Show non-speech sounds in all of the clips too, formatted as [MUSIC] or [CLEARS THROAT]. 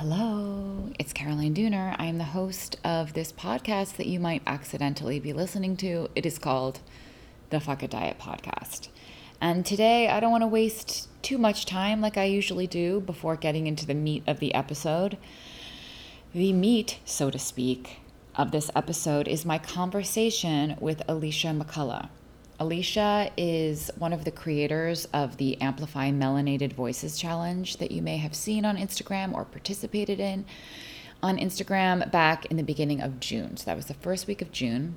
Hello, it's Caroline Dooner. I am the host of this podcast that you might accidentally be listening to. It is called the Fuck It Diet Podcast. And today I don't want to waste too much time like I usually do before getting into the meat of the episode. The meat, so to speak, of this episode is my conversation with Alishia McCullough. Alishia is one of the creators of the Amplify Melanated Voices Challenge that you may have seen on Instagram or participated in on Instagram back in the beginning of June. So that was the first week of June.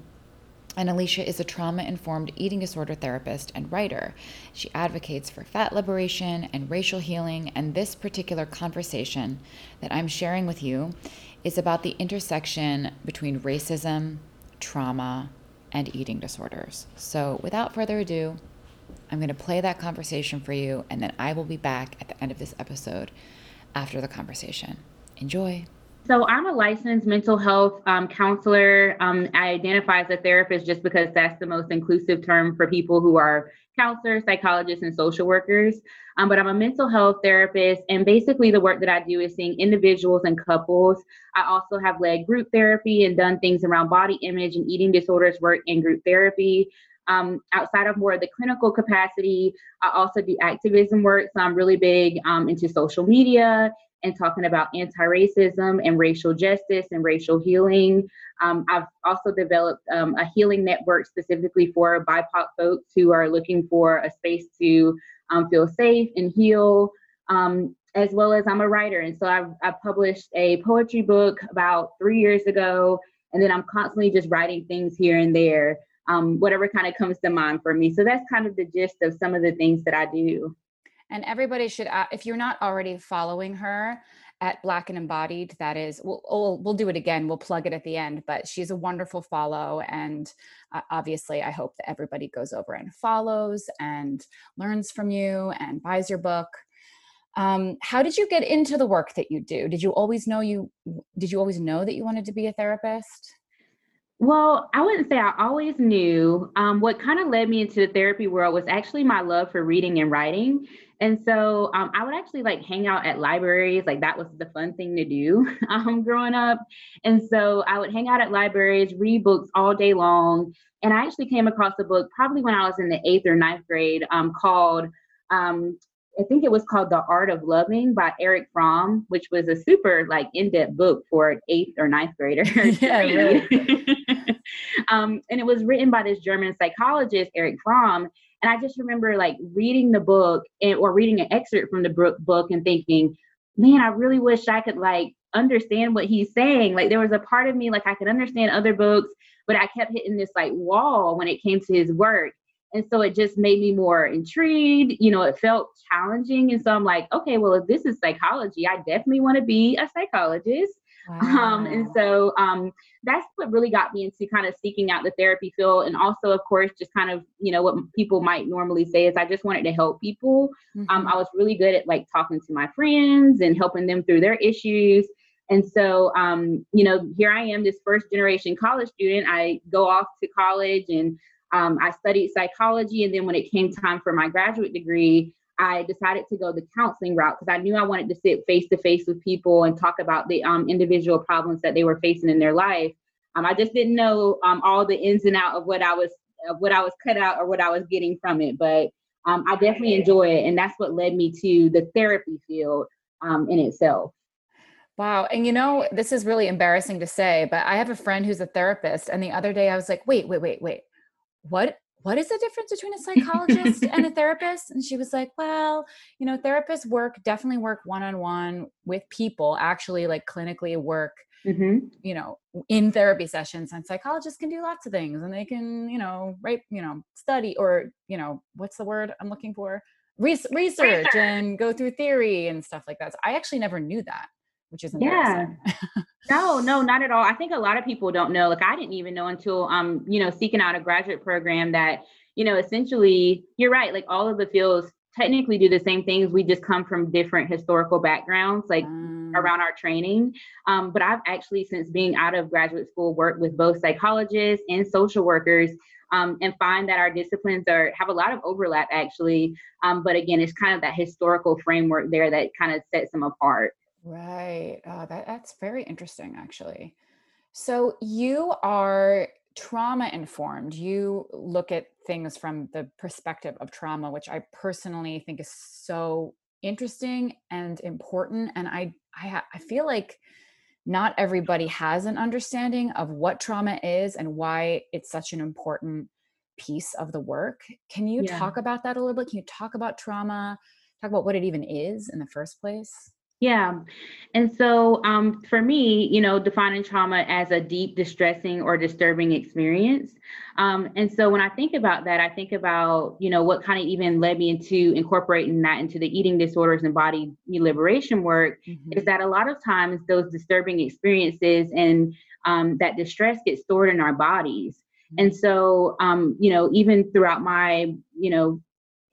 And Alishia is a trauma informed eating disorder therapist and writer. She advocates for fat liberation and racial healing. And this particular conversation that I'm sharing with you is about the intersection between racism, trauma, and eating disorders. So, without further ado, I'm going to play that conversation for you, and then I will be back at the end of this episode after the conversation. Enjoy. So, I'm a licensed mental health um, counselor. Um, I identify as a therapist just because that's the most inclusive term for people who are counselors, psychologists, and social workers. Um, but I'm a mental health therapist, and basically the work that I do is seeing individuals and couples. I also have led group therapy and done things around body image and eating disorders work in group therapy. Um, outside of more of the clinical capacity, I also do activism work. So I'm really big um, into social media and talking about anti racism and racial justice and racial healing. Um, I've also developed um, a healing network specifically for BIPOC folks who are looking for a space to um, feel safe and heal. Um, as well as I'm a writer. And so I've, I published a poetry book about three years ago. And then I'm constantly just writing things here and there, um, whatever kind of comes to mind for me. So that's kind of the gist of some of the things that I do. And everybody should, uh, if you're not already following her at Black and Embodied, that is, we'll, we'll, we'll do it again. We'll plug it at the end, but she's a wonderful follow. And uh, obviously, I hope that everybody goes over and follows and learns from you and buys your book. Um, how did you get into the work that you do? Did you always know you, did you always know that you wanted to be a therapist? Well, I wouldn't say I always knew. Um, what kind of led me into the therapy world was actually my love for reading and writing. And so um, I would actually like hang out at libraries. Like that was the fun thing to do [LAUGHS] um, growing up. And so I would hang out at libraries, read books all day long. And I actually came across a book probably when I was in the eighth or ninth grade um, called, um, I think it was called The Art of Loving by Erich Fromm, which was a super like in-depth book for an eighth or ninth grader. [LAUGHS] yeah, [LAUGHS] [LAUGHS] um, and it was written by this German psychologist, Erich Fromm. And I just remember like reading the book and, or reading an excerpt from the book and thinking, man, I really wish I could like understand what he's saying. Like there was a part of me like I could understand other books, but I kept hitting this like wall when it came to his work. And so it just made me more intrigued. You know, it felt challenging. And so I'm like, okay, well, if this is psychology, I definitely want to be a psychologist. Wow. Um, and so um, that's what really got me into kind of seeking out the therapy field. And also, of course, just kind of, you know, what people might normally say is I just wanted to help people. Mm-hmm. Um, I was really good at like talking to my friends and helping them through their issues. And so, um, you know, here I am, this first generation college student. I go off to college and um, I studied psychology. And then when it came time for my graduate degree, I decided to go the counseling route because I knew I wanted to sit face to face with people and talk about the um, individual problems that they were facing in their life. Um, I just didn't know um, all the ins and out of what I was of what I was cut out or what I was getting from it, but um, I definitely enjoy it, and that's what led me to the therapy field um, in itself. Wow. And you know, this is really embarrassing to say, but I have a friend who's a therapist. And the other day I was like, wait, wait, wait, wait. What what is the difference between a psychologist and a [LAUGHS] therapist? And she was like, well, you know, therapists work, definitely work one on one with people, actually, like clinically work, mm-hmm. you know, in therapy sessions. And psychologists can do lots of things and they can, you know, write, you know, study or, you know, what's the word I'm looking for? Re- research, research and go through theory and stuff like that. So I actually never knew that which is yeah. no [LAUGHS] no not at all. I think a lot of people don't know like i didn't even know until um you know seeking out a graduate program that you know essentially you're right like all of the fields technically do the same things we just come from different historical backgrounds like mm. around our training. Um, but i've actually since being out of graduate school worked with both psychologists and social workers um, and find that our disciplines are have a lot of overlap actually. Um, but again it's kind of that historical framework there that kind of sets them apart Right. Oh, that, that's very interesting, actually. So you are trauma informed. You look at things from the perspective of trauma, which I personally think is so interesting and important. And I, I, ha- I feel like not everybody has an understanding of what trauma is and why it's such an important piece of the work. Can you Yeah. talk about that a little bit? Can you talk about trauma? Talk about what it even is in the first place? Yeah. And so um, for me, you know, defining trauma as a deep, distressing, or disturbing experience. Um, and so when I think about that, I think about, you know, what kind of even led me into incorporating that into the eating disorders and body liberation work is Mhm. that a lot of times those disturbing experiences and um, that distress gets stored in our bodies. And so, um, you know, even throughout my, you know,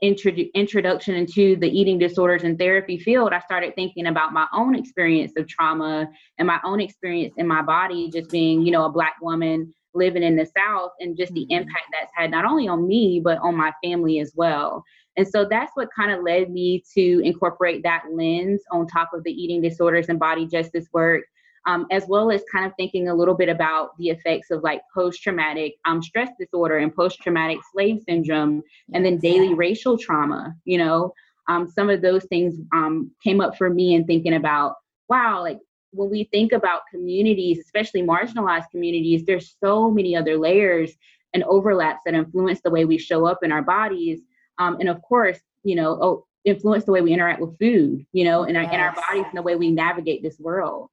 introdu- introduction into the eating disorders and therapy field, I started thinking about my own experience of trauma and my own experience in my body, just being, you know, a Black woman living in the South and just the Mhm. impact that's had not only on me, but on my family as well. And so that's what kind of led me to incorporate that lens on top of the eating disorders and body justice work um, as well as kind of thinking a little bit about the effects of like post traumatic um, stress disorder and post traumatic slave syndrome, and then daily racial trauma. You know, um, some of those things um, came up for me in thinking about, wow, like when we think about communities, especially marginalized communities, there's so many other layers and overlaps that influence the way we show up in our bodies. Um, and of course, you know, oh, influence the way we interact with food, you know, and our, and our bodies and the way we navigate this world.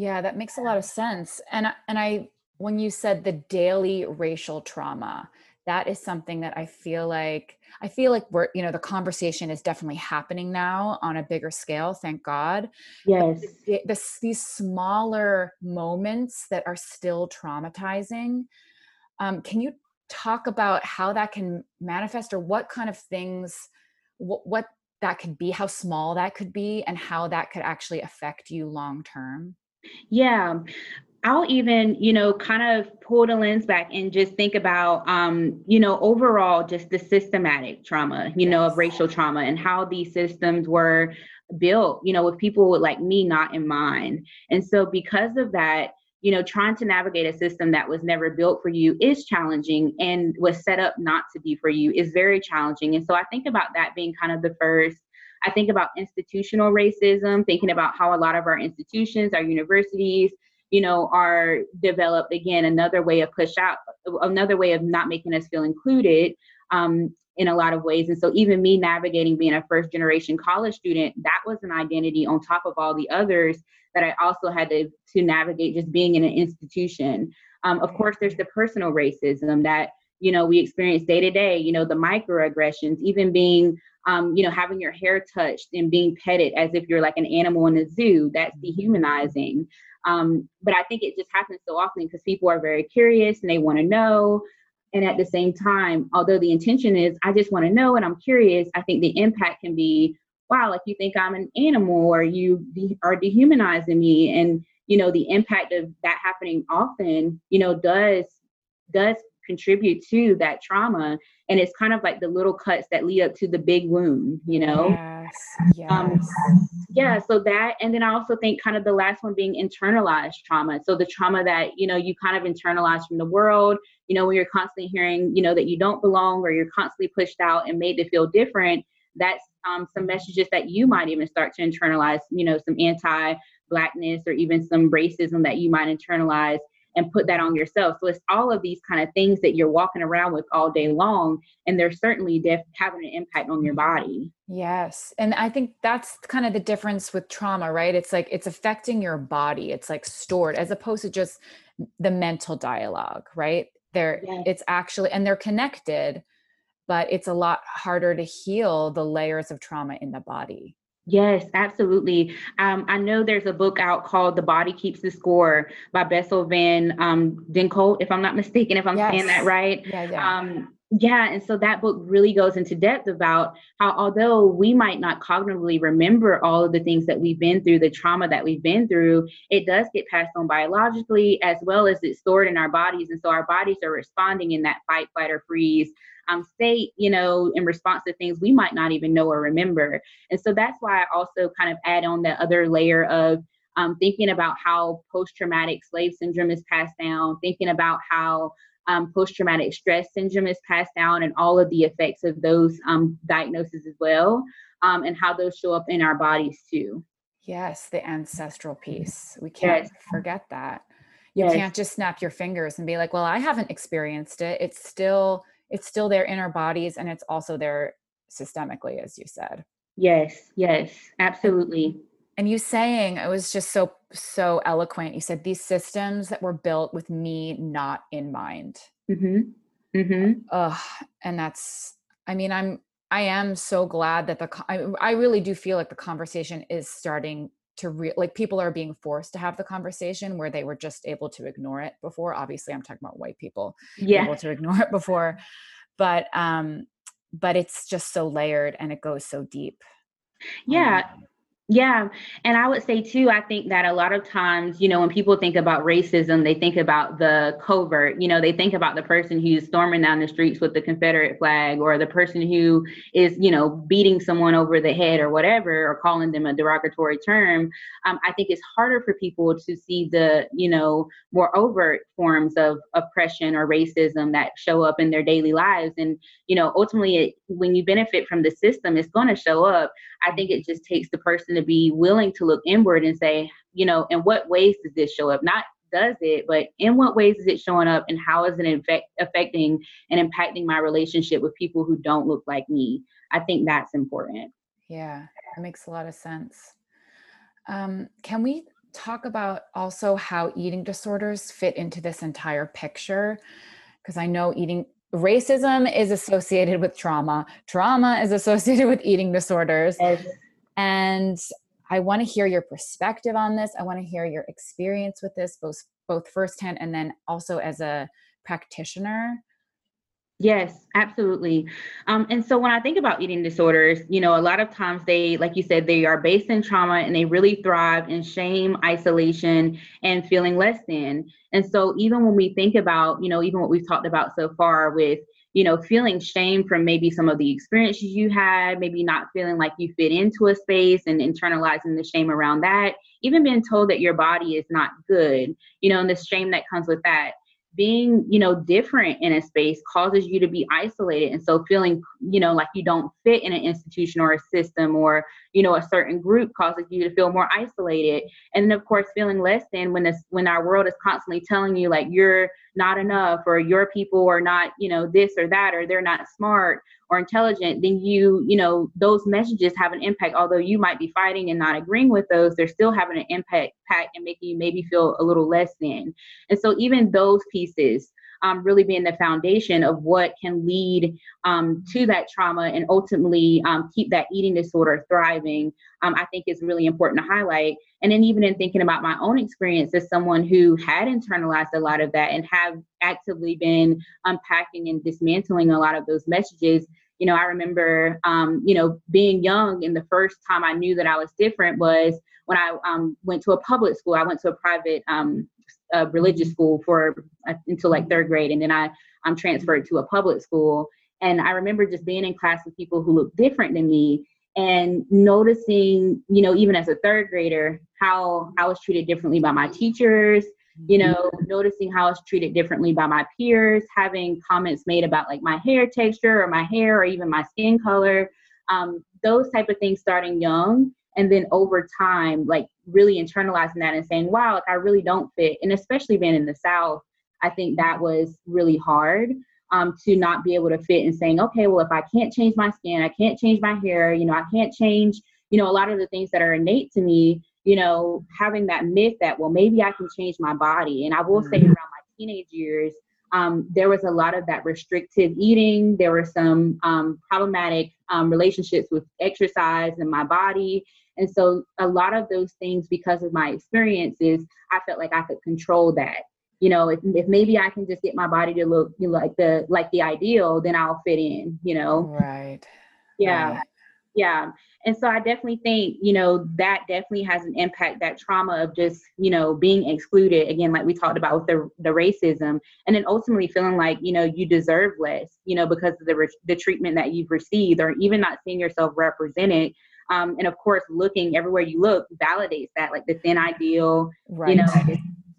Yeah, that makes a lot of sense. And I- and I when you said the daily racial trauma, that is something that I feel like I feel like we're, you know, the conversation is definitely happening now on a bigger scale, thank God. Yes. the, the, these smaller moments that are still traumatizing, um, can you talk about how that can manifest or what kind of things, what, what that could be, how small that could be, and how that could actually affect you long term? Yeah. I'll even, you know, kind of pull the lens back and just think about, um, you know, overall, just the systematic trauma, you know, of racial trauma and how these systems were built, you know, with people like me not in mind. And so, because of that, you know, trying to navigate a system that was never built for you is challenging and was set up not to be for you is very challenging. And so, I think about that being kind of the first. I think about institutional racism, thinking about how a lot of our institutions, our universities, you know, are developed again another way of push out, another way of not making us feel included um, in a lot of ways. And so, even me navigating being a first generation college student, that was an identity on top of all the others that I also had to to navigate just being in an institution. Um, of course, there's the personal racism that you know we experience day to day. You know, the microaggressions, even being um, you know, having your hair touched and being petted as if you're like an animal in a zoo. That's dehumanizing. Um, but I think it just happens so often because people are very curious and they want to know. And at the same time, although the intention is, I just want to know and I'm curious, I think the impact can be, wow, like you think I'm an animal or you de- are dehumanizing me. And, you know, the impact of that happening often, you know, does does contribute to that trauma and it's kind of like the little cuts that lead up to the big wound you know Yes. Yes. um, yeah so that and then i also think kind of the last one being internalized trauma so the trauma that you know you kind of internalize from the world you know when you're constantly hearing you know that you don't belong or you're constantly pushed out and made to feel different that's um, some messages that you might even start to internalize you know some anti blackness or even some racism that you might internalize and put that on yourself. So it's all of these kind of things that you're walking around with all day long, and they're certainly def- having an impact on your mm-hmm. body. Yes. And I think that's kind of the difference with trauma, right? It's like it's affecting your body. It's like stored as opposed to just the mental dialogue, right? They're Yes. it's actually and they're connected, but it's a lot harder to heal the layers of trauma in the body. Yes, absolutely. Um, I know there's a book out called "The Body Keeps the Score" by Bessel van um, Dinkolt, if I'm not mistaken, if I'm saying that right. Yeah, yeah. Um, yeah, and so that book really goes into depth about how, although we might not cognitively remember all of the things that we've been through, the trauma that we've been through, it does get passed on biologically as well as it's stored in our bodies. And so our bodies are responding in that fight, flight, or freeze um, state, you know, in response to things we might not even know or remember. And so that's why I also kind of add on that other layer of um, thinking about how post traumatic slave syndrome is passed down, thinking about how um, post traumatic stress syndrome is passed down, and all of the effects of those um, diagnoses as well, um, and how those show up in our bodies too. Yes, the ancestral piece. We can't yes. forget that. You yes. can't just snap your fingers and be like, "Well, I haven't experienced it." It's still it's still there in our bodies and it's also there systemically as you said. Yes, yes, absolutely and you saying it was just so so eloquent you said these systems that were built with me not in mind mm-hmm. Mm-hmm. Ugh, and that's i mean i'm i am so glad that the I, I really do feel like the conversation is starting to re- like people are being forced to have the conversation where they were just able to ignore it before. Obviously i'm talking about white people yeah. able to [LAUGHS] ignore it before but um but it's just so layered and it goes so deep. Yeah. Um, yeah. And I would say too, I think that a lot of times, you know, when people think about racism, they think about the covert, you know, they think about the person who's storming down the streets with the Confederate flag or the person who is, you know, beating someone over the head or whatever, or calling them a derogatory term. Um, I think it's harder for people to see the, you know, more overt forms of oppression or racism that show up in their daily lives. And, you know, ultimately, it, when you benefit from the system, it's going to show up. I think it just takes the person to be willing to look inward and say, you know, in what ways does this show up? Not does it, but in what ways is it showing up and how is it infect, affecting and impacting my relationship with people who don't look like me? I think that's important. Yeah, that makes a lot of sense. Um, can we talk about also how eating disorders fit into this entire picture? Because I know eating racism is associated with trauma, trauma is associated [LAUGHS] with eating disorders. Yes. And I want to hear your perspective on this. I want to hear your experience with this, both both firsthand and then also as a practitioner. Yes, absolutely. Um, and so when I think about eating disorders, you know, a lot of times they, like you said, they are based in trauma and they really thrive in shame, isolation, and feeling less than. And so even when we think about, you know, even what we've talked about so far with, you know, feeling shame from maybe some of the experiences you had, maybe not feeling like you fit into a space and internalizing the shame around that, even being told that your body is not good, you know, and the shame that comes with that. Being you know different in a space causes you to be isolated and so feeling you know like you don't fit in an institution or a system or you know a certain group causes you to feel more isolated. And then of course feeling less than when this when our world is constantly telling you like you're not enough or your people are not you know this or that or they're not smart or intelligent then you you know those messages have an impact. Although you might be fighting and not agreeing with those they're still having an impact and making you maybe feel a little less than. And so even those pieces um, really being the foundation of what can lead um, to that trauma and ultimately um, keep that eating disorder thriving, um, I think is really important to highlight. And then even in thinking about my own experience as someone who had internalized a lot of that and have actively been unpacking and dismantling a lot of those messages, you know, I remember, um, you know, being young and the first time I knew that I was different was when I um, went to a public school. I went to a private um, a religious school for uh, until like third grade, and then I I'm transferred to a public school. And I remember just being in class with people who looked different than me and noticing, you know, even as a third grader, how I was treated differently by my teachers, you mm-hmm. know, noticing how I was treated differently by my peers, having comments made about like my hair texture or my hair or even my skin color. Um, those type of things starting young and then over time like really internalizing that and saying wow like i really don't fit and especially being in the south i think that was really hard um, to not be able to fit and saying okay well if i can't change my skin i can't change my hair you know i can't change you know a lot of the things that are innate to me you know having that myth that well maybe i can change my body and i will say mm-hmm. around my teenage years um, there was a lot of that restrictive eating. There were some um, problematic um, relationships with exercise and my body. And so a lot of those things, because of my experiences, I felt like I could control that. You know, if, if maybe I can just get my body to look you know, like the like the ideal, then I'll fit in. You know. Right. Yeah. Right. Yeah. and so i definitely think you know that definitely has an impact that trauma of just you know being excluded again like we talked about with the, the racism and then ultimately feeling like you know you deserve less you know because of the, re- the treatment that you've received or even not seeing yourself represented um, and of course looking everywhere you look validates that like the thin ideal right. you know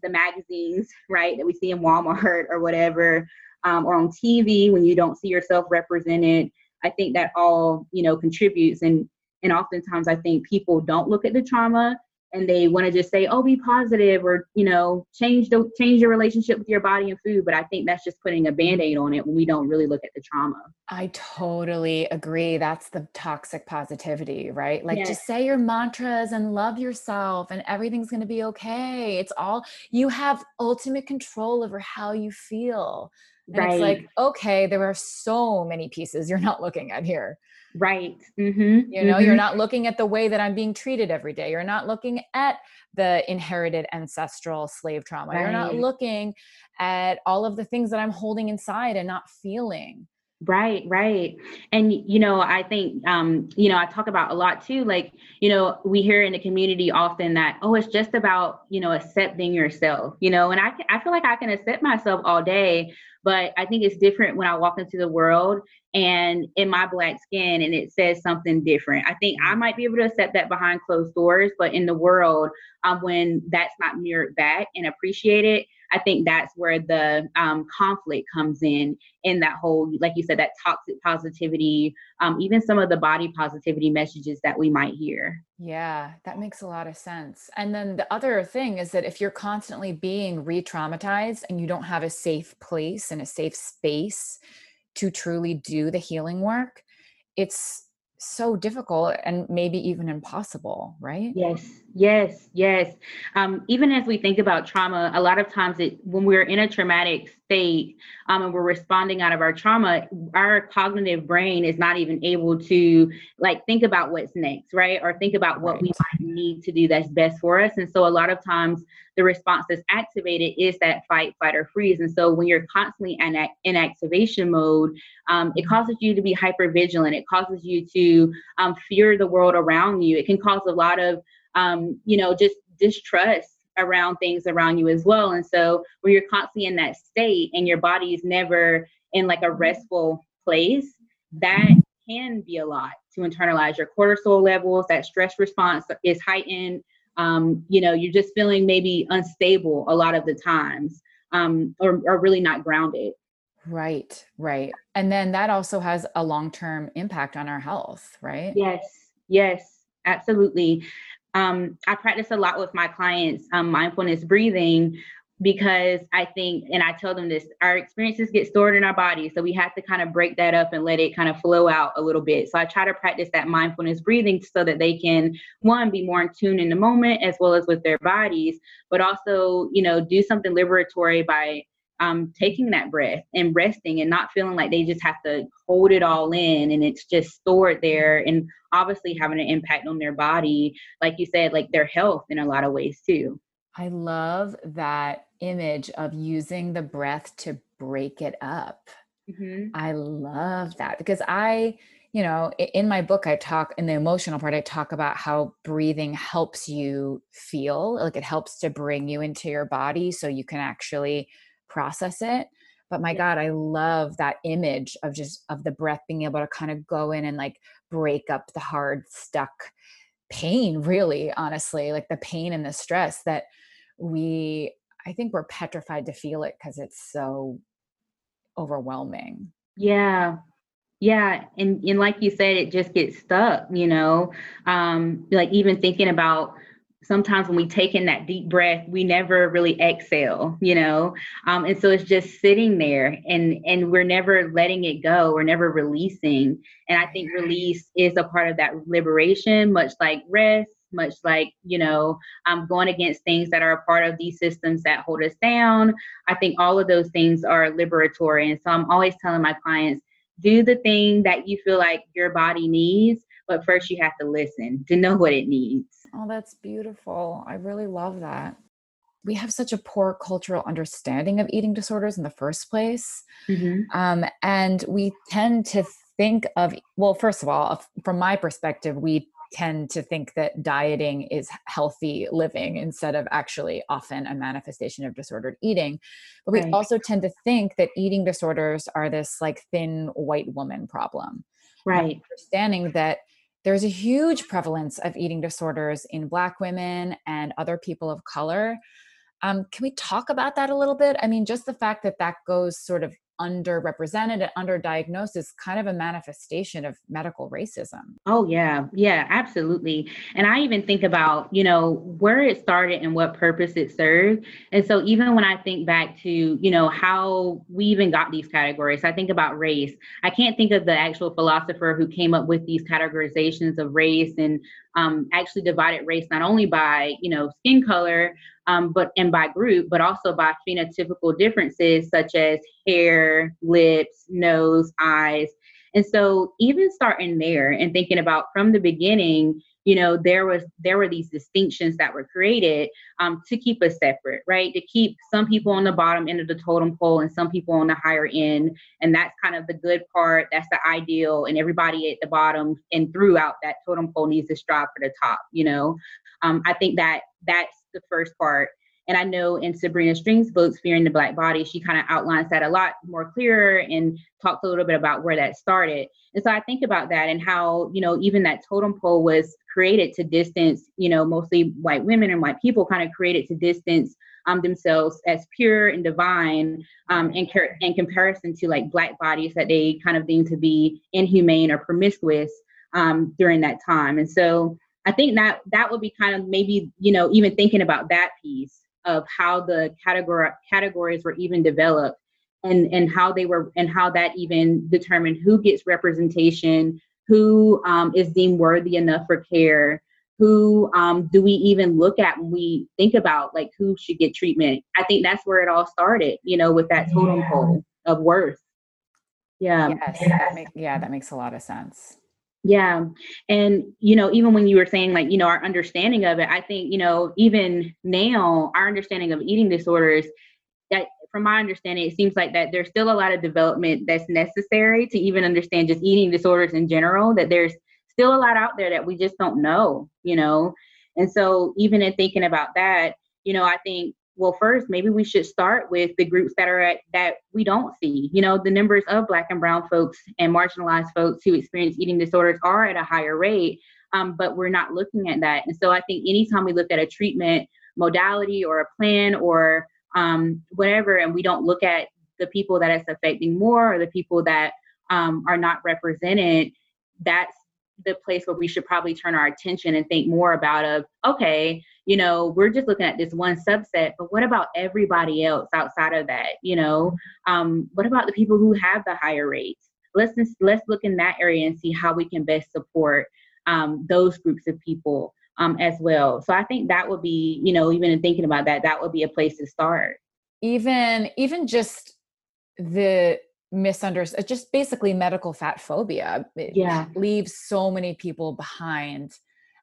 the magazines [LAUGHS] right that we see in walmart or whatever um, or on tv when you don't see yourself represented I think that all, you know, contributes and and oftentimes I think people don't look at the trauma and they want to just say, "Oh, be positive," or you know, change the change your relationship with your body and food. But I think that's just putting a band-aid on it when we don't really look at the trauma. I totally agree. That's the toxic positivity, right? Like, yes. just say your mantras and love yourself, and everything's going to be okay. It's all you have ultimate control over how you feel. And right. it's like, okay, there are so many pieces you're not looking at here. Right. Mm-hmm. You know, mm-hmm. you're not looking at the way that I'm being treated every day. You're not looking at the inherited ancestral slave trauma. Right. You're not looking at all of the things that I'm holding inside and not feeling. Right, right. And you know, I think um, you know, I talk about a lot too, like, you know, we hear in the community often that, oh, it's just about, you know, accepting yourself, you know, and I I feel like I can accept myself all day, but I think it's different when I walk into the world and in my black skin and it says something different. I think I might be able to accept that behind closed doors, but in the world, um, when that's not mirrored back and appreciated, I think that's where the um, conflict comes in, in that whole, like you said, that toxic positivity, um, even some of the body positivity messages that we might hear. Yeah, that makes a lot of sense. And then the other thing is that if you're constantly being re traumatized and you don't have a safe place and a safe space to truly do the healing work, it's so difficult and maybe even impossible, right? Yes, yes, yes. Um, even as we think about trauma, a lot of times it when we're in a traumatic state um, and we're responding out of our trauma, our cognitive brain is not even able to like think about what's next, right? Or think about what right. we might need to do that's best for us. And so a lot of times the response that's activated is that fight, flight, or freeze. And so when you're constantly in, in activation mode, um, it causes you to be hyper vigilant. It causes you to um, fear the world around you. It can cause a lot of, um, you know, just distrust around things around you as well. And so when you're constantly in that state and your body is never in like a restful place, that can be a lot to internalize your cortisol levels, that stress response is heightened. Um, you know, you're just feeling maybe unstable a lot of the times um, or, or really not grounded. Right, right. And then that also has a long term impact on our health, right? Yes, yes, absolutely. Um, I practice a lot with my clients um, mindfulness breathing because I think, and I tell them this, our experiences get stored in our body. So we have to kind of break that up and let it kind of flow out a little bit. So I try to practice that mindfulness breathing so that they can, one, be more in tune in the moment as well as with their bodies, but also, you know, do something liberatory by um, taking that breath and resting and not feeling like they just have to hold it all in and it's just stored there and obviously having an impact on their body, like you said, like their health in a lot of ways too. I love that image of using the breath to break it up. Mm-hmm. I love that because I, you know, in my book, I talk in the emotional part, I talk about how breathing helps you feel like it helps to bring you into your body so you can actually process it. But my God, I love that image of just of the breath being able to kind of go in and like break up the hard, stuck pain, really, honestly, like the pain and the stress that we I think we're petrified to feel it because it's so overwhelming. Yeah. Yeah. And and like you said, it just gets stuck, you know. Um, like even thinking about sometimes when we take in that deep breath, we never really exhale, you know. Um, and so it's just sitting there and and we're never letting it go, we're never releasing. And I think release is a part of that liberation, much like rest much like you know um, going against things that are a part of these systems that hold us down i think all of those things are liberatory and so i'm always telling my clients do the thing that you feel like your body needs but first you have to listen to know what it needs oh that's beautiful i really love that we have such a poor cultural understanding of eating disorders in the first place mm-hmm. um, and we tend to think of well first of all from my perspective we tend to think that dieting is healthy living instead of actually often a manifestation of disordered eating. But we right. also tend to think that eating disorders are this like thin white woman problem. Right. understanding that there's a huge prevalence of eating disorders in Black women and other people of color. Um, can we talk about that a little bit? I mean, just the fact that that goes sort of underrepresented and underdiagnosed is kind of a manifestation of medical racism. Oh yeah, yeah, absolutely. And I even think about, you know, where it started and what purpose it served. And so even when I think back to, you know, how we even got these categories, I think about race. I can't think of the actual philosopher who came up with these categorizations of race and um, actually divided race not only by, you know, skin color, um, but and by group, but also by phenotypical differences such as hair, lips, nose, eyes. And so even starting there and thinking about from the beginning, you know, there was there were these distinctions that were created um, to keep us separate, right? To keep some people on the bottom end of the totem pole and some people on the higher end. And that's kind of the good part. That's the ideal. And everybody at the bottom and throughout that totem pole needs to strive for the top, you know. Um, I think that that's the first part. And I know in Sabrina Strings' book, Fearing the Black Body, she kind of outlines that a lot more clearer and talks a little bit about where that started. And so I think about that and how, you know, even that totem pole was created to distance, you know, mostly white women and white people kind of created to distance um, themselves as pure and divine um, in, car- in comparison to like black bodies that they kind of deemed to be inhumane or promiscuous um, during that time. And so I think that that would be kind of maybe, you know, even thinking about that piece of how the category categories were even developed and and how they were and how that even determined who gets representation who um, is deemed worthy enough for care who um, do we even look at when we think about like who should get treatment? I think that's where it all started you know with that totem yeah. pole of worth. Yeah. Yes, that make, yeah that makes a lot of sense yeah. And, you know, even when you were saying like, you know, our understanding of it, I think, you know, even now, our understanding of eating disorders, that from my understanding, it seems like that there's still a lot of development that's necessary to even understand just eating disorders in general, that there's still a lot out there that we just don't know, you know? And so even in thinking about that, you know, I think well first maybe we should start with the groups that are at that we don't see. You know the numbers of black and brown folks and marginalized folks who experience eating disorders are at a higher rate um, but we're not looking at that. And so i think anytime we look at a treatment modality or a plan or um, whatever and we don't look at the people that it's affecting more or the people that um, are not represented that's the place where we should probably turn our attention and think more about of okay you know we're just looking at this one subset but what about everybody else outside of that? You know um, what about the people who have the higher rates? Let's let's look in that area and see how we can best support um, those groups of people um, as well. So i think that would be you know even in thinking about that that would be a place to start. Even even just the misunderstood just basically medical fat phobia. It yeah. leaves so many people behind.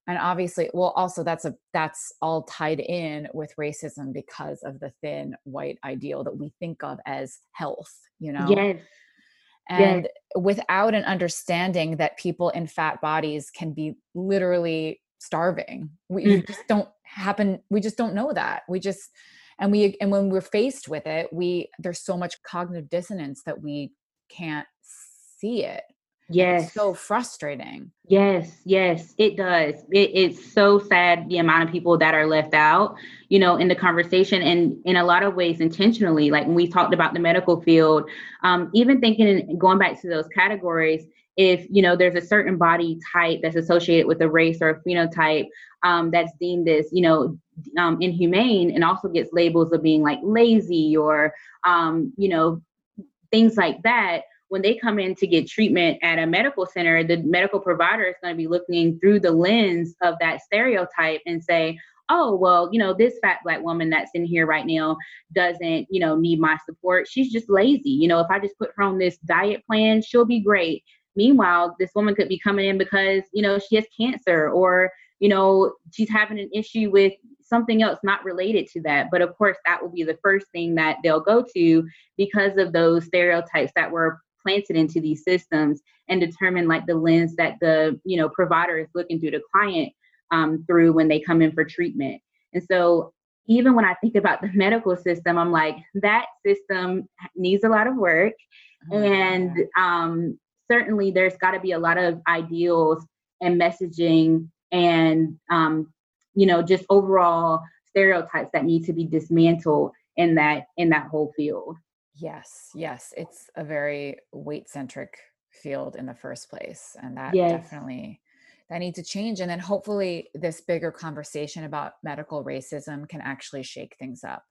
And obviously well also that's a that's all tied in with racism because of the thin white ideal that we think of as health you know? Yes. And yes. without an understanding that people in fat bodies can be literally starving we mm. just don't happen we just don't know that. We just and we and when we're faced with it we there's so much cognitive dissonance that we can't see it. Yes it's so frustrating. Yes yes it does. It, it's so sad the amount of people that are left out you know in the conversation and in a lot of ways intentionally like when we talked about the medical field um, even thinking going back to those categories if you know there's a certain body type that's associated with a race or a phenotype um, that's deemed as you know um, inhumane and also gets labels of being like lazy or um, you know things like that when they come in to get treatment at a medical center the medical provider is going to be looking through the lens of that stereotype and say oh well you know this fat black woman that's in here right now doesn't you know need my support. She's just lazy. You know if i just put her on this diet plan she'll be great. Meanwhile, this woman could be coming in because, you know, she has cancer or, you know, she's having an issue with something else not related to that. But of course, that will be the first thing that they'll go to because of those stereotypes that were planted into these systems and determine like the lens that the you know provider is looking through the client um, through when they come in for treatment. And so even when I think about the [LAUGHS] medical system, I'm like, that system needs a lot of work. Oh, and um, certainly there's got to be a lot of ideals and messaging and, um, you know, just overall stereotypes that need to be dismantled in that in that whole field. Yes, yes, it's a very weight centric field in the first place, and that yes. definitely that needs to change. And then hopefully, this bigger conversation about medical racism can actually shake things up.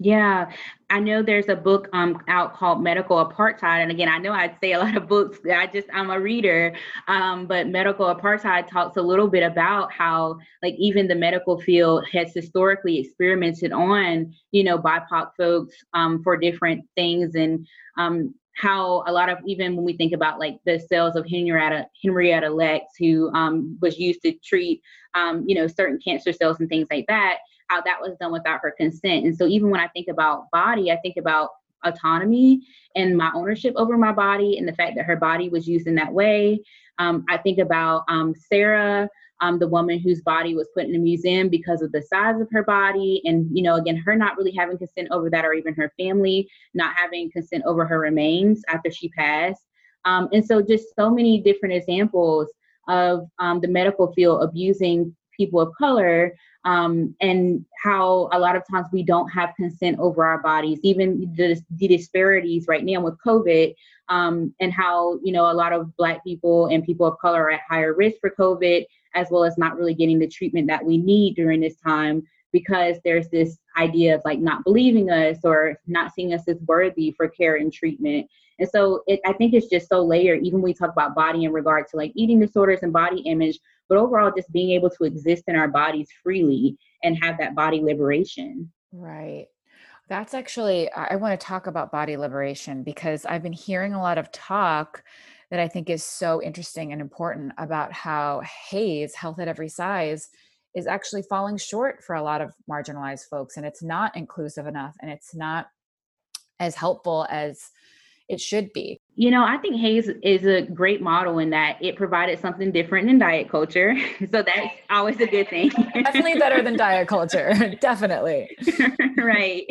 Yeah, I know there's a book um out called Medical Apartheid, and again, I know I'd say a [LAUGHS] lot of books. I just I'm a reader, um, but Medical Apartheid talks a little bit about how like even the medical field has historically experimented on you know BIPOC folks um, for different things, and um, how a lot of even when we think about like the cells of Henrietta Henrietta Lacks, who um, was used to treat um, you know certain cancer cells and things like that, how that was done without her consent. And so even when I think about body, I think about autonomy and my ownership over my body and the fact that her body was used in that way. Um, I think about um, Sarah, um, the woman whose body was put in a museum because of the size of her body. And, you know, again, her not really having consent over that, or even her family not having consent over her remains after she passed. Um, and so, just so many different examples of um, the medical field abusing people of color um, and how a lot of times we don't have consent over our bodies even the, the disparities right now with covid um, and how you know a lot of black people and people of color are at higher risk for covid as well as not really getting the treatment that we need during this time because there's this idea of like not believing us or not seeing us as worthy for care and treatment. And so it, I think it's just so layered, even when we talk about body in regard to like eating disorders and body image, but overall just being able to exist in our bodies freely and have that body liberation. Right. That's actually, I want to talk about body liberation because I've been hearing a lot of talk that I think is so interesting and important about how HAES, health at every size, is actually falling short for a lot of marginalized folks. And it's not inclusive enough and it's not as helpful as it should be. You know, I think HAES is a great model in that it provided something different in diet culture. [LAUGHS] So that's always a good thing. definitely better than diet culture. [LAUGHS] definitely. right.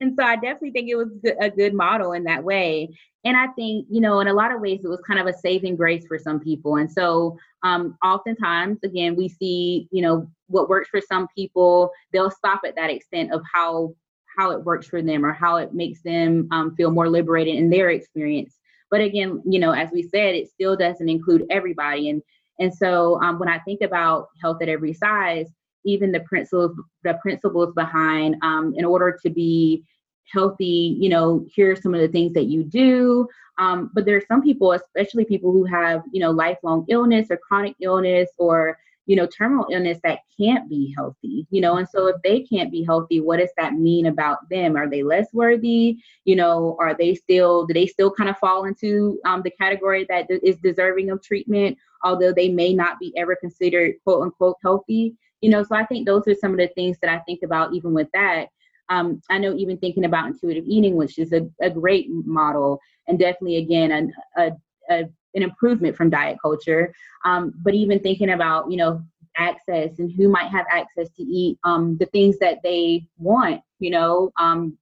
And so I definitely think it was a good model in that way. And I think, you know, in a lot of ways, it was kind of a saving grace for some people. And so um, oftentimes, again, we see, you know, what works for some people, they'll stop at that extent of how how it works for them or how it makes them um, feel more liberated in their experience. But again, you know, as we said, it still doesn't include everybody. And and so um, when I think about health at every size, even the principles the principles behind um, in order to be healthy, you know, here are some of the things that you do. Um, but there are some people, especially people who have, you know, lifelong illness or chronic illness or you know, terminal illness that can't be healthy, you know, and so if they can't be healthy, what does that mean about them? Are they less worthy? You know, are they still, do they still kind of fall into um, the category that is deserving of treatment, although they may not be ever considered quote unquote healthy? You know, so I think those are some of the things that I think about even with that. Um, I know even thinking about intuitive eating, which is a, a great model, and definitely again a, a an improvement from diet culture. Um, but even thinking about, you know, access and who might have access to eat um, the things that they want, you know, um,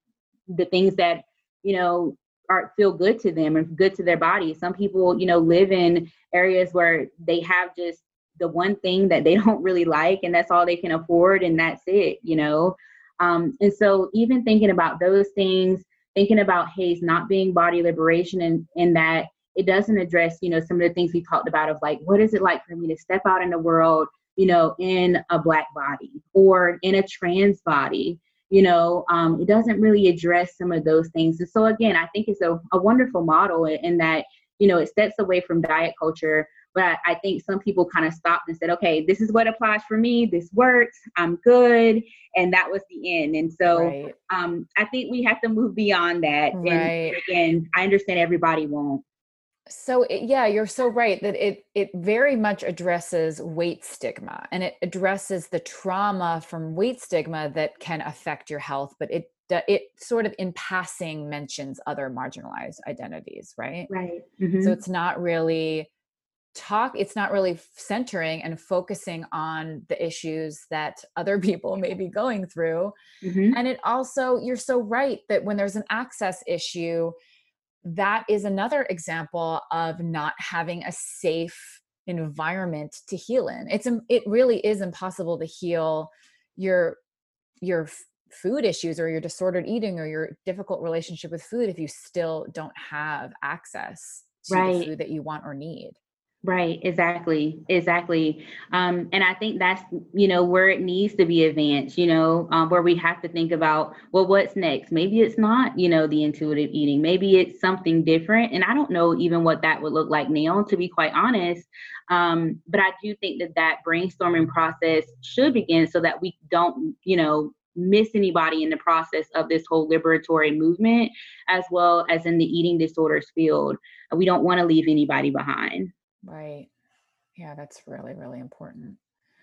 the things that, you know, are feel good to them and good to their body. Some people, you know, live in areas where they have just the one thing that they [LAUGHS] don't really like and that's all they can afford and that's it, you know. Um, and so even thinking about those things, thinking about HAES not being body liberation and, and that it doesn't address you know some of the things we talked about of like what is it like for me to step out in the world you know in a black body or in a trans body you know um, it doesn't really address some of those things and so again i think it's a, a wonderful model in that you know it steps away from diet culture but I think some people kind of stopped and said, okay, this is what applies for me. This works. I'm good. And that was the end. And so right. um, I think we have to move beyond that. Right. And again, I understand everybody won't. So it, yeah, you're so right that it it very much addresses weight stigma and it addresses the trauma from weight stigma that can affect your health, but it it sort of in passing mentions other marginalized identities, right? Right. Mm-hmm. So it's not really talk it's not really centering and focusing on the issues that other [LAUGHS] people may be going through mm-hmm. and it also you're so right that when there's an access issue that is another example of not having a safe environment to heal in it's it really is impossible to heal your your food issues or your disordered eating or your difficult relationship with food if you still don't have access to right. the food that you want or need Right, exactly, exactly. Um, and I think that's you know where it needs to be advanced. You know, um, where we have to think about well, what's next? Maybe it's not you know the intuitive eating. Maybe it's something different. And I don't know even what that would look like now, to be quite honest. Um, but I do think that that brainstorming process should begin so that we don't you know miss anybody in the process of this whole liberatory movement, as well as in the eating disorders field. We don't want to leave anybody behind. Right. Yeah, that's really, really important.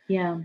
Yeah.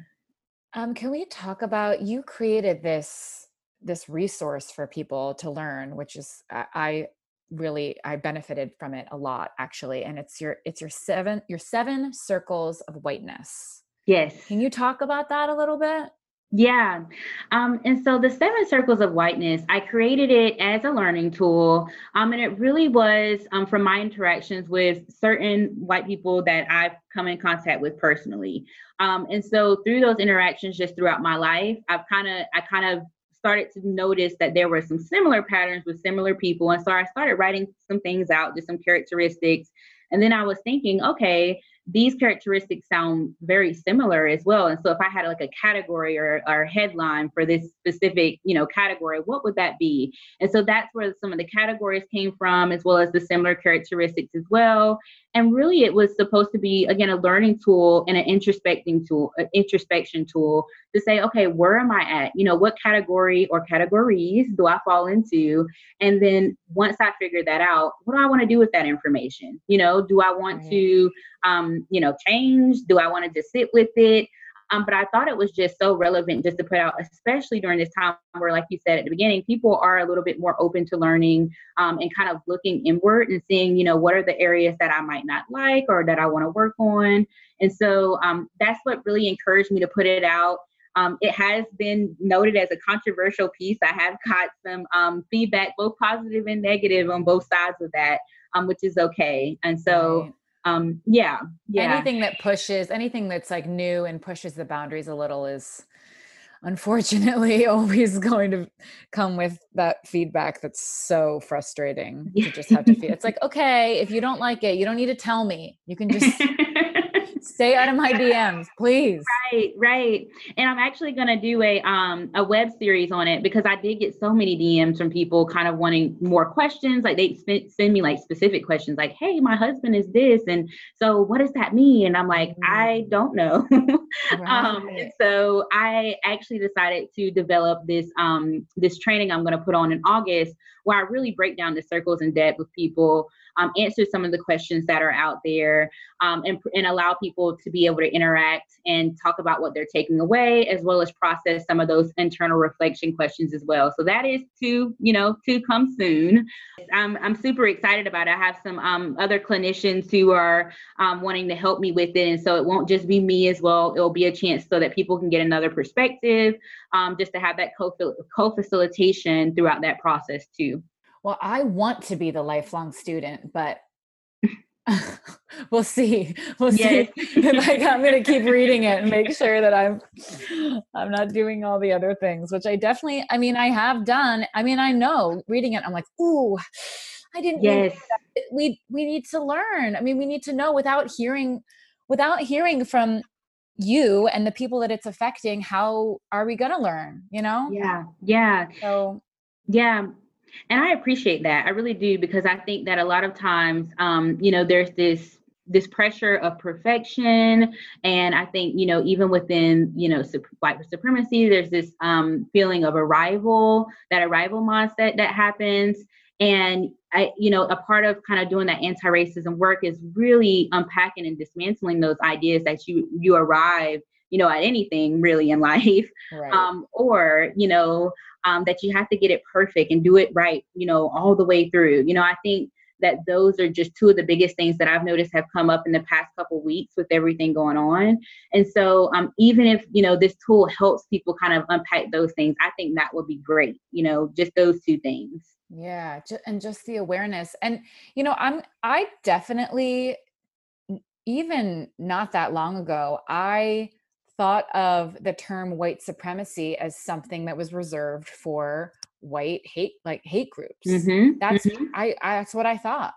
Um, can we talk about you created this this resource for people to learn, which is I, I really I benefited from it a lot actually. And it's your it's your seven your seven circles of whiteness. Yes. Can you talk about that a little bit? Yeah. Um, and so the seven circles of whiteness, I created it as a learning tool. Um, and it really was um, from my interactions with certain white people that I've come in contact with personally. Um, and so through those interactions just throughout my life, I've kind of, I kind of started to notice that there were some similar patterns with similar people. And so I started writing some things out, just some characteristics. And then I was thinking, okay, these characteristics sound very similar as well. And so if I had like a category or, or headline for this specific, you know, category, what would that be? And so that's where some of the categories came from, as well as the similar characteristics as well. And really it was supposed to be, again, a learning tool and an introspecting tool, an introspection tool to say, okay, where am I at? You know, what category or categories do I fall into? And then once I figure that out, what do I want to do with that information? You know, do I want to um, you know, change? Do I want to just sit with it? Um, but I thought it was just so relevant just to put out, especially during this time where, like you said at the beginning, people are a little bit more open to learning um, and kind of looking inward and seeing, you know, what are the areas that I might not like or that I want to work on. And so um, that's what really encouraged me to put it out. Um, it has been noted as a controversial piece. I have got some um, feedback, both positive and negative, on both sides of that, um, which is okay. And so um yeah yeah. Anything that pushes anything that's like new and pushes the boundaries a little is unfortunately [LAUGHS] always going to come with that feedback that's so frustrating to just have to feel. It's like [LAUGHS] okay if you don't like it you don't need to tell me. You can just Stay out of my DMs, please. Right, right. And I'm actually gonna do a um a web series on it because I did get so many DMs from people kind of wanting more questions. Like they send me like specific questions, like, "Hey, my husband is this, and so what does that mean?" And I'm like, mm-hmm. I don't know. [LAUGHS] Um, right. um, and so I actually decided to develop this um this training I'm gonna put on in August where I really break down the circles in depth with people, um, answer some of the questions that are out there, um, and, and allow people to be able to interact and talk about what they're taking away, as well as process some of those internal reflection questions as well. So that is to, you know, to come soon. I'm, I'm super excited about it. I have some um, other clinicians who are um, wanting to help me with it. And so it won't just be me as well. It'll be a chance so that people can get another perspective, um, just to have that co-facilitation throughout that process too. Well, I want to be the lifelong student, but [LAUGHS] we'll see. We'll see. like [LAUGHS] I'm going to keep reading it and make sure that I'm I'm not doing all the other things, which I definitely. I mean, I have done. I mean, I know reading it. I'm like, ooh, I didn't. Yes. We we need to learn. I mean, we need to know without hearing, without hearing from you and the people that it's affecting. How are we going to learn? You know? Yeah. Yeah. So. Yeah, and I appreciate that. I really do because I think that a lot of times, um, you know, there's this this pressure of perfection and i think you know even within you know white supremacy there's this um, feeling of arrival that arrival mindset that happens And I, you know, a part of kind of doing that anti-racism work is really unpacking and dismantling those ideas that you you arrive, you know, at anything really in [LAUGHS] life, right. um, or you know, um, that you have to get it perfect and do it right, you know, all the way through. You know, I think that those are just two of the biggest things that I've noticed have come up in the past couple weeks with everything going on. And so um, even if, you know, this tool helps people kind of unpack those things, I think that would be great, you know, just those two things. Yeah, and just the awareness. And you know, I'm I definitely even not that long ago, I thought of the term white supremacy as something that was reserved for white hate like hate groups. Mm-hmm. That's mm-hmm. I, I that's what I thought.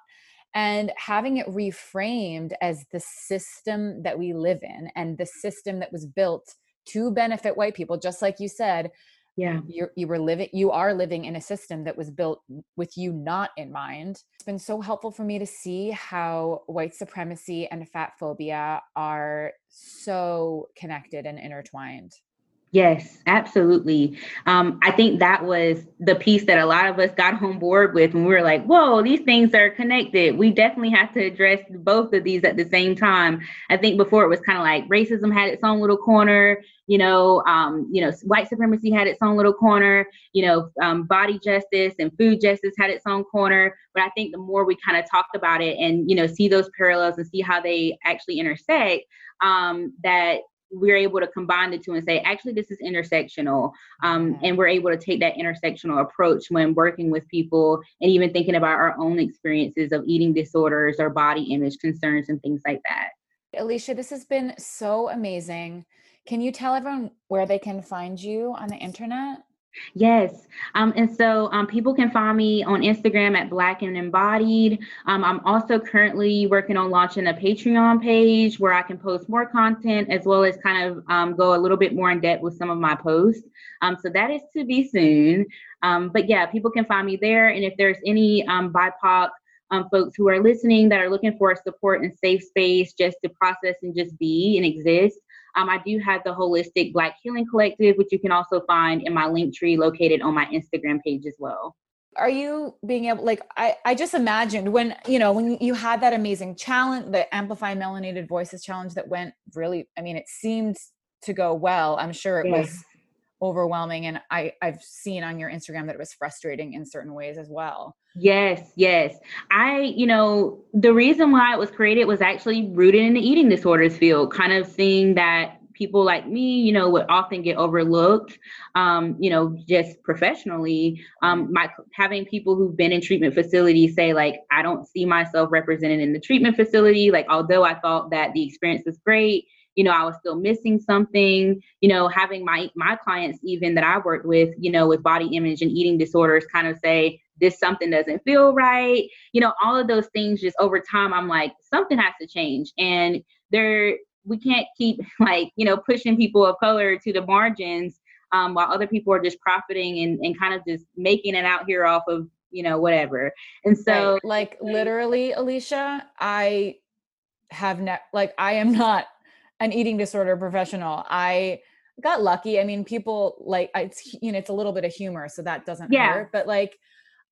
And having it reframed as the system that we live in and the system that was built to benefit white people, just like you said, yeah. You you were living you are living in a system that was built with you not in mind. It's been so helpful for me to see how white supremacy and fat phobia are so connected and intertwined Yes, absolutely. Um, I think that was the piece that a lot of us got on board with when we were like, whoa, these things are connected. We definitely have to address both of these at the same time. I think before it was kind of like racism had its own little corner, you know, um, you know, white supremacy had its own little corner, you know, um, body justice and food justice had its own corner. But I think the more we kind of talked about it and, you know, see those parallels and see how they actually intersect, um, that we're able to combine the two and say, actually, this is intersectional. Um, and we're able to take that intersectional approach when working with people and even thinking about our own experiences of eating disorders or body image concerns and things like that. Alishia, this has been so amazing. Can you tell everyone where they can find you on the internet? Yes. Um, and so um, people can find me on Instagram at Black and Embodied. Um, I'm also currently working on launching a Patreon page where I can post more content as well as kind of um, go a little bit more in depth with some of my posts. Um, so that is to be soon. Um, but yeah, people can find me there. And if there's any BIPOC folks who are listening that are looking for a support and safe space just to process and just be and exist, um, I do have the Holistic Black Healing Collective, which you can also find in my link tree located on my Instagram page as well. Are you being able, like, I, I just imagined when, you know, when you had that amazing challenge, the Amplify Melanated Voices challenge that went really, I mean, it seemed to go well. I'm sure it yes. was overwhelming and I, I've seen on your Instagram that it was frustrating in certain ways as well. Yes, yes. I, you know, the reason why it was created was actually rooted in the eating disorders field, kind of seeing that people like me, you know, would often get overlooked, um, you know, just professionally. Um, my having people who've been in treatment facilities say like, I don't see myself represented in the treatment facility. Like, although I thought that the experience was great, you know i was still missing something you know having my my clients even that i worked with you know with body image and eating disorders kind of say this something doesn't feel right you know all of those things just over time i'm like something has to change and there we can't keep [LAUGHS] like you know pushing people of color to the margins um, while other people are just profiting and, and kind of just making it out here off of you know whatever and so right. like literally alishia i have ne- like i am not an eating disorder professional. I got lucky. I mean, people like it's you know it's a little bit of humor, so that doesn't yeah. hurt. But like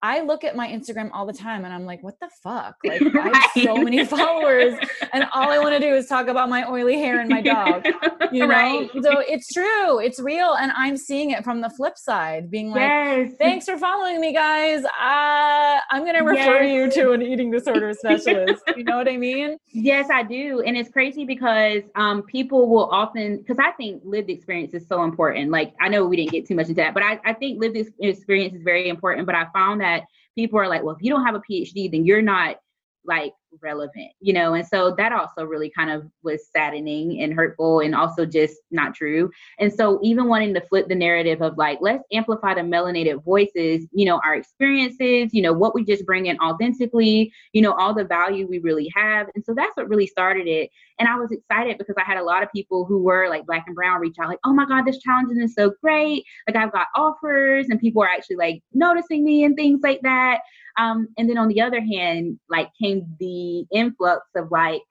I look at my Instagram all the time and I'm like, what the fuck? [LAUGHS] Like I have so many followers and all I want to do is talk about my oily hair and my [LAUGHS] dog. You know? Right. So it's true. It's real. And I'm seeing it from the flip side, being like, yes. thanks for following me, guys. Uh, I'm gonna refer yes. you to an eating disorder specialist. you know what I mean? Yes, I do. And it's crazy because um people will often because I think lived experience is so important. Like I know we didn't get too much into that, but I, I think lived experience is very important. But I found that that people are like, well, if you don't have a PhD, then you're not like relevant, you know? And so that also really kind of was saddening and hurtful and also just not true. And so even wanting to flip the narrative of like, let's amplify the melanated voices, you know, our experiences, you know, what we just bring in authentically, you know, all the value we really have. And so that's what really started it. And I was excited because I had a lot of people who were like black and brown reach out, like, oh my God, this challenge is so great. Like I've got offers and people are actually like noticing me and things like that. Um, and then on the other hand, like came the influx of like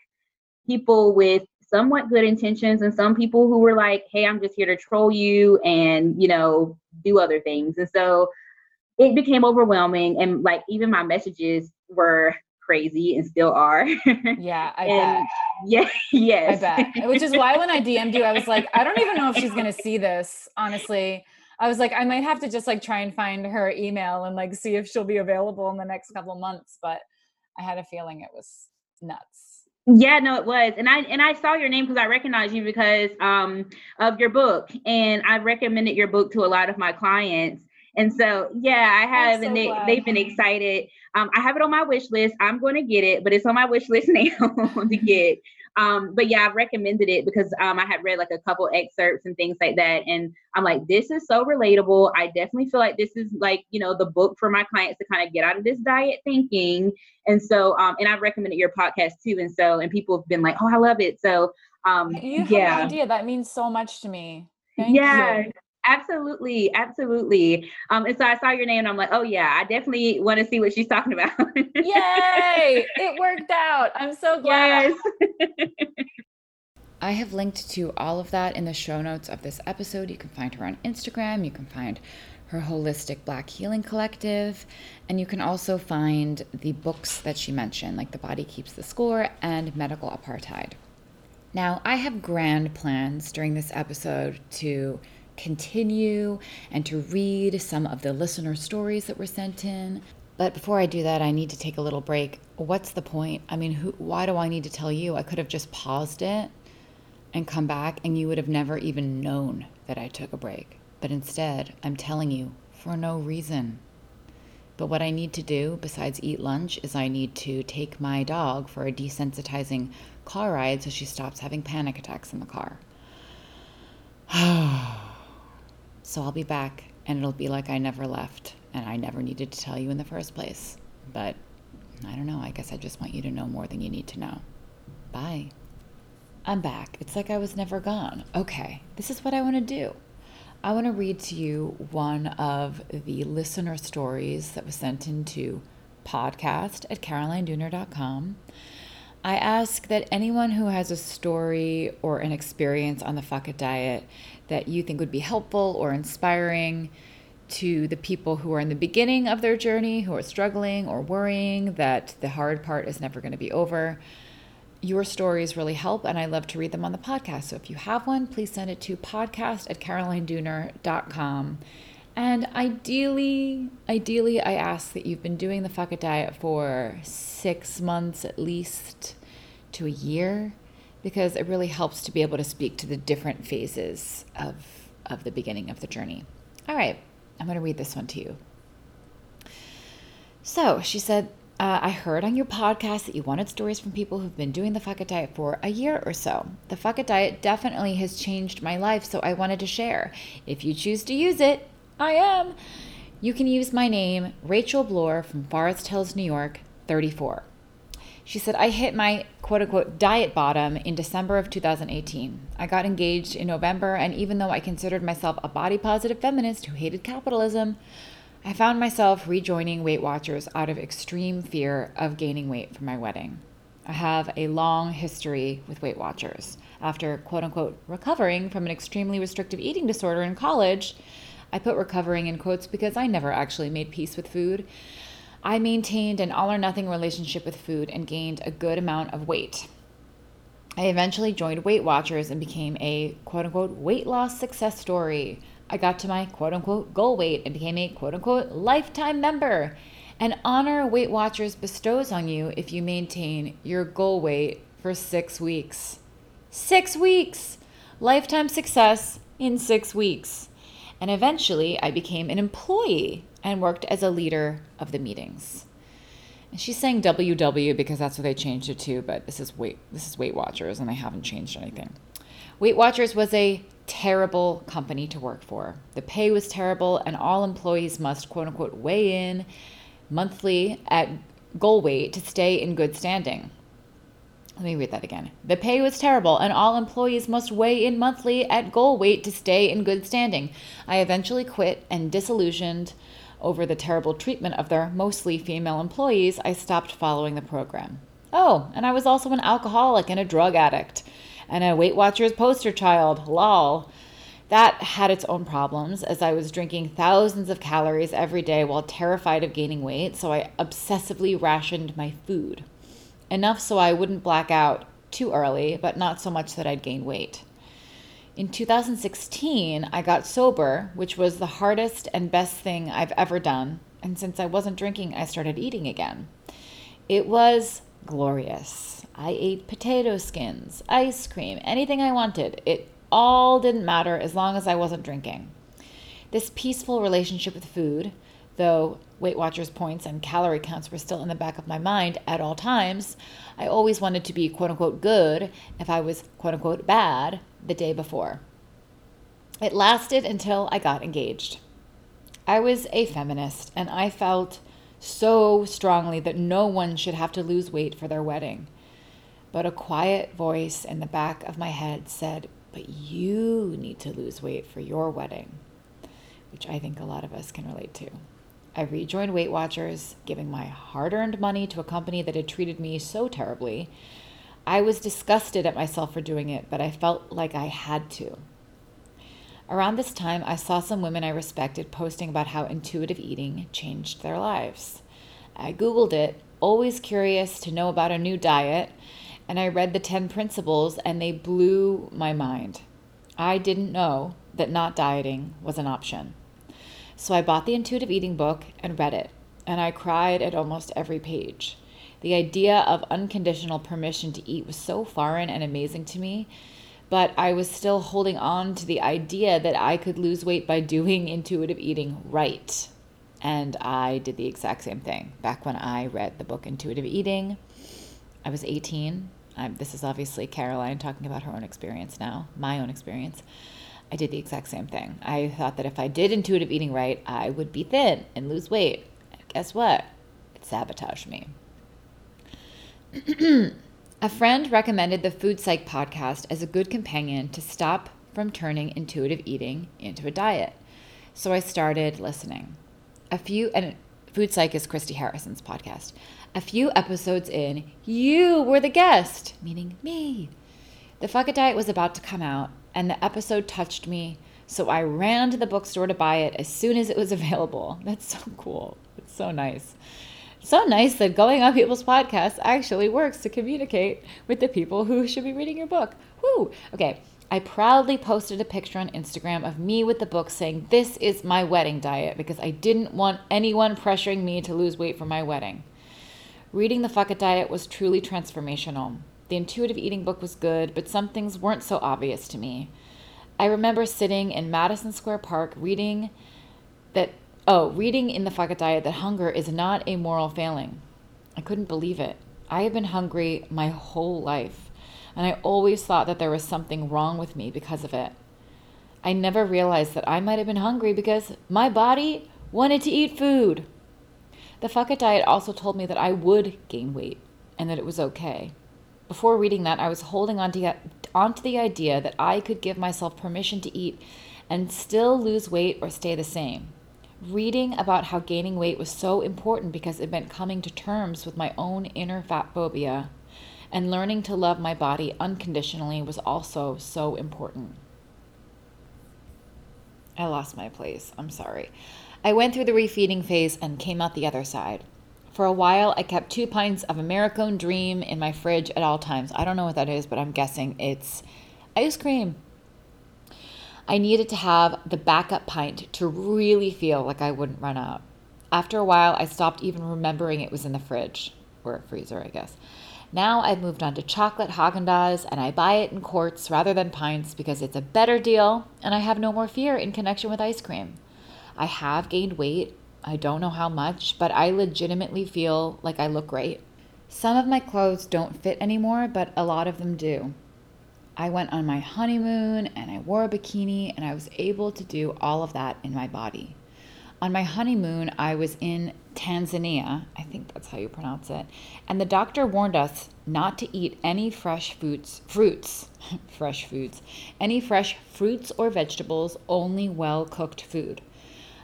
people with somewhat good intentions and some people who were like, hey, I'm just here to troll you and, you know, do other things. And so it became overwhelming. And like even my messages were crazy and still are. [LAUGHS] Yeah, I and, bet. [LAUGHS] Yeah, yes. I bet. Which is why when I DM'd you, I was like, I don't even know if she's gonna see this, honestly. I was like, I might have to just like try and find her email and like see if she'll be available in the next couple months. But I had a feeling it was nuts. Yeah, no, it was. And I and I saw your name because I recognized you because um of your book. And I've recommended your book to a lot of my clients. And so yeah, I have so and they, glad. they've been excited. Um, I have it on my wish list. I'm going to get it, but it's on my wish list [LAUGHS] now to get. Um, but yeah, I've recommended it because um, I had read like a couple excerpts and things like that. And I'm like, this is so relatable. I definitely feel like this is like, you know, the book for my clients to kind of get out of this diet thinking. And so, um, and I've recommended your podcast too. And so, and people have been like, oh, I love it. So, um, you have yeah. no idea. That means so much to me. Thank yeah. You. Absolutely, absolutely. Um, and so I saw your name and I'm like, oh yeah, I definitely want to see what she's talking about. Yay! [LAUGHS] It worked out. I'm so glad. Yes. [LAUGHS] I have linked to all of that in the show notes of this episode. You can find her on Instagram. You can find her holistic black healing collective and you can also find the books that she mentioned like the body keeps the score and medical apartheid now i have grand plans during this episode to continue and to read some of the listener stories that were sent in. But before I do that, I need to take a little break. What's the point? I mean, who, why do I need to tell you? I could have just paused it and come back, and you would have never even known that I took a break. But instead, I'm telling you for no reason. But what I need to do, besides eat lunch, is I need to take my dog for a desensitizing car ride so she stops having panic attacks in the car. [SIGHS] [SIGHS] So I'll be back and it'll be like I never left and I never needed to tell you in the first place. But I don't know. I guess I just want you to know more than you need to know. Bye. I'm back. It's like I was never gone. Okay, this is what I want to do. I want to read to you one of the listener stories that was sent into podcast at carolinedooner.com. I ask that anyone who has a story or an experience on the fuck it diet that you think would be helpful or inspiring to the people who are in the beginning of their journey, who are struggling or worrying that the hard part is never going to be over. Your stories really help, and I love to read them on the podcast. So if you have one, please send it to podcast at carolinedooner.com. And ideally, ideally, I ask that you've been doing the Fuck Diet for six months at least to a year because it really helps to be able to speak to the different phases of, of the beginning of the journey. All right, I'm going to read this one to you. So she said, uh, I heard on your podcast that you wanted stories from people who've been doing the It Diet for a year or so. The It Diet definitely has changed my life, so I wanted to share. If you choose to use it, I am. You can use my name, Rachel Bloor from Forest Hills, New York, 34. She said, I hit my quote unquote diet bottom in December of 2018. I got engaged in November, and even though I considered myself a body positive feminist who hated capitalism, I found myself rejoining Weight Watchers out of extreme fear of gaining weight for my wedding. I have a long history with Weight Watchers. After quote unquote recovering from an extremely restrictive eating disorder in college, I put recovering in quotes because I never actually made peace with food. I maintained an all or nothing relationship with food and gained a good amount of weight. I eventually joined Weight Watchers and became a quote unquote weight loss success story. I got to my quote unquote goal weight and became a quote unquote lifetime member. An honor Weight Watchers bestows on you if you maintain your goal weight for six weeks. Six weeks! Lifetime success in six weeks. And eventually, I became an employee and worked as a leader of the meetings. And she's saying WW because that's what they changed it to, but this is Weight this is Weight Watchers and they haven't changed anything. Weight Watchers was a terrible company to work for. The pay was terrible and all employees must quote unquote weigh in monthly at goal weight to stay in good standing. Let me read that again. The pay was terrible, and all employees must weigh in monthly at goal weight to stay in good standing. I eventually quit and disillusioned over the terrible treatment of their mostly female employees, I stopped following the program. Oh, and I was also an alcoholic and a drug addict, and a Weight Watchers poster child. Lol. That had its own problems as I was drinking thousands of calories every day while terrified of gaining weight, so I obsessively rationed my food. Enough so I wouldn't black out too early, but not so much that I'd gain weight. In 2016, I got sober, which was the hardest and best thing I've ever done. And since I wasn't drinking, I started eating again. It was glorious. I ate potato skins, ice cream, anything I wanted. It all didn't matter as long as I wasn't drinking. This peaceful relationship with food, though Weight Watchers points and calorie counts were still in the back of my mind at all times, I always wanted to be quote unquote good if I was quote unquote bad the day before. It lasted until I got engaged. I was a feminist and I felt so strongly that no one should have to lose weight for their wedding. But a quiet voice in the back of my head said, But you need to lose weight for your wedding, which I think a lot of us can relate to. I rejoined Weight Watchers, giving my hard earned money to a company that had treated me so terribly. I was disgusted at myself for doing it, but I felt like I had to. Around this time, I saw some women I respected posting about how intuitive eating changed their lives. I Googled it, always curious to know about a new diet, and I read the 10 principles, and they blew my mind. I didn't know that not dieting was an option. So I bought the intuitive eating book and read it, and I cried at almost every page. The idea of unconditional permission to eat was so foreign and amazing to me, but I was still holding on to the idea that I could lose weight by doing [LAUGHS] intuitive eating right. And I did the exact same thing back when I read the book Intuitive Eating. I was 18. I'm, this is obviously Caroline talking about her own experience now, my own experience. I did the exact same thing. I thought that if I did intuitive eating right, I would be thin and lose weight. Guess what? It sabotaged me. [CLEARS THROAT] a friend recommended the Food Psych podcast as a good companion to stop from turning intuitive eating into a diet. So I started listening. A few, and Food Psych is Christy Harrison's podcast. A few episodes in, you were the guest, meaning me. The Fuck It Diet was about to come out, and the episode touched me. So I ran to the bookstore to buy it as soon as it was [LAUGHS] available. That's so cool. It's so nice. So nice that going on people's podcasts actually works to communicate with the people who should be reading your book. Whoo! Okay, I proudly posted a picture on Instagram of me with the book saying, This is my wedding diet because I didn't want anyone pressuring me to lose weight for my wedding. Reading the Fuck It Diet was truly transformational. The intuitive eating book was good, but some things weren't so obvious to me. I remember sitting in Madison Square Park reading that, oh, reading in the Fuck It Diet that hunger is not a moral failing. I couldn't believe it. I have been hungry my whole life, and I always thought that there was something wrong with me because of it. I never realized that I might have been hungry because my body wanted to eat food. The Fuck It Diet also told me that I would gain weight and that it was okay. Before reading that, I was holding on to, onto the idea that I could give myself permission to eat and still lose weight or stay the same. Reading about how gaining weight was so important because it meant coming to terms with my own inner fat phobia and learning to love my body unconditionally was also so important. I lost my place. I'm sorry. I went through the refeeding phase and came out the other side. For a while, I kept two pints of Americone Dream in my fridge at all times. I don't know what that is, but I'm guessing it's ice cream. I needed to have the backup pint to really feel like I wouldn't run out. After a while, I stopped even remembering it was in the fridge or a freezer, I guess. Now I've moved on to chocolate Haagen-Dazs and I buy it in quarts rather than pints because it's a better deal and I have no more fear in connection with ice cream. I have gained weight I don't know how much, but I legitimately feel like I look great. Some of my clothes don't fit anymore, but a lot of them do. I went on my honeymoon and I wore a bikini and I was able to do all of that in my body. On my honeymoon, I was in Tanzania, I think that's how you pronounce it, and the doctor warned us not to eat any fresh fruits, fruits, [LAUGHS] fresh foods, any fresh fruits or vegetables, only well cooked food.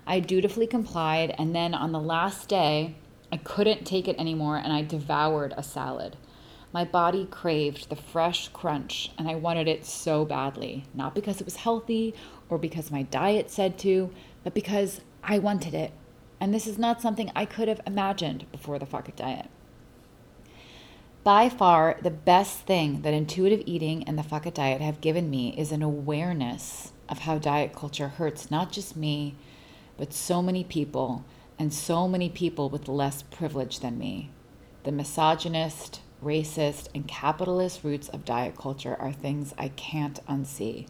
I dutifully complied, and then on the last day, I couldn't take it anymore and I devoured a salad. My body craved the fresh crunch, and I wanted it so badly. Not because it was healthy or because my diet said to, but because I wanted it. And this is not something I could have imagined before the Fuck diet. By far, the best thing that intuitive eating and the Fuck diet have given me is an awareness of how diet culture hurts not just me, but so many people, and so many people with less privilege than me. The misogynist, racist, and capitalist roots of diet culture are things I can't unsee.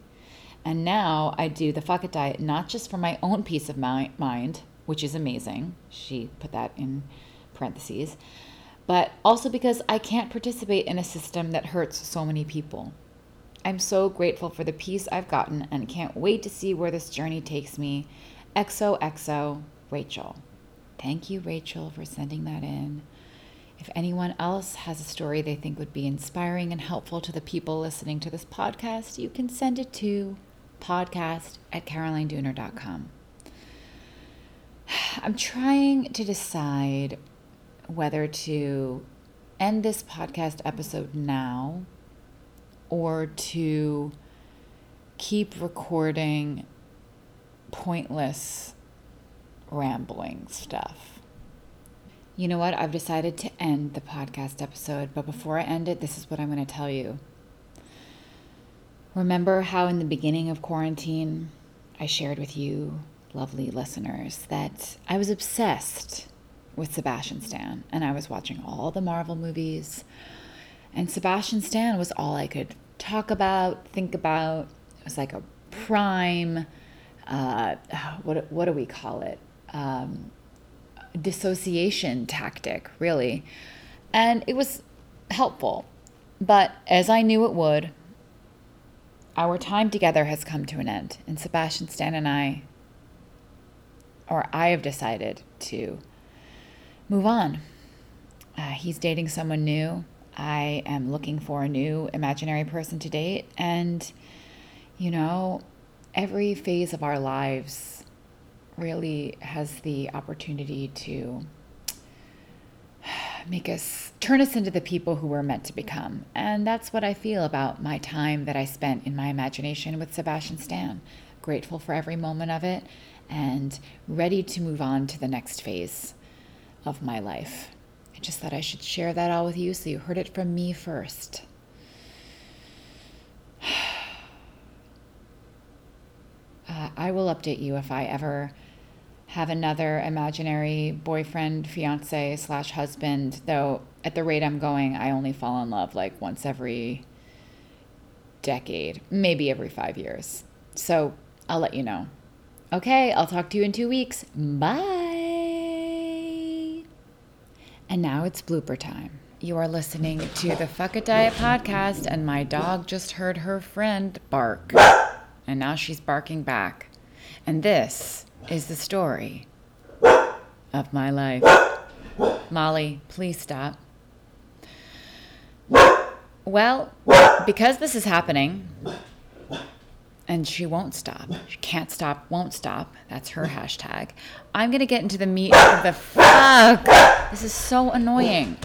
And now I do the fuck it diet not just for my own peace of mind, which is amazing. She put that in parentheses, but also because I can't participate in a system that hurts so many people. I'm so grateful for the peace I've gotten and can't wait to see where this journey takes me. XOXO, Rachel. Thank you, Rachel, for sending that in. If anyone else has a story they think would be inspiring and helpful to the people listening to this podcast, you can send it to podcast at carolinedooner.com. [SIGHS] I'm trying to decide whether to end this podcast episode now or to keep recording pointless rambling stuff. You know what? I've decided to end the podcast episode, but before I end it, this is what I'm going to tell you. Remember how in the beginning of quarantine, I shared with you, lovely listeners, that I was obsessed with Sebastian Stan and I was watching all the Marvel movies. And Sebastian Stan was all I could talk about, think about. It was like a prime, uh, what, what do we call it? Um, dissociation tactic, really. And it was helpful. But as I knew it would, our time together has come to an end, and Sebastian Stan and I, or I have decided to move on. Uh, he's dating someone new. I am looking for a new imaginary person to date. And, you know, every phase of our lives really has the opportunity to [SIGHS] make us turn us into the people who we're meant to become. And that's what I feel about my time that I spent in my imagination with Sebastian Stan. Grateful for every moment of it and ready to move on to the next phase of my life. I just thought I should share that all with you so you heard it from me first. [SIGHS] Uh, I will update you if I ever have another imaginary boyfriend, fiance slash husband. Though at the rate I'm going, I only fall in love like once every decade, maybe every five years. So I'll let you know. Okay, I'll talk to you in two weeks. Bye. And now it's blooper time. You are listening to the Fuck It Diet podcast, and my dog just heard her friend bark. And now she's barking back. And this is the story of my life. Molly, please stop. Well, because this is happening, and she won't stop. She can't stop, won't stop. That's her hashtag. I'm going to get into the meat of the fuck. This is so annoying.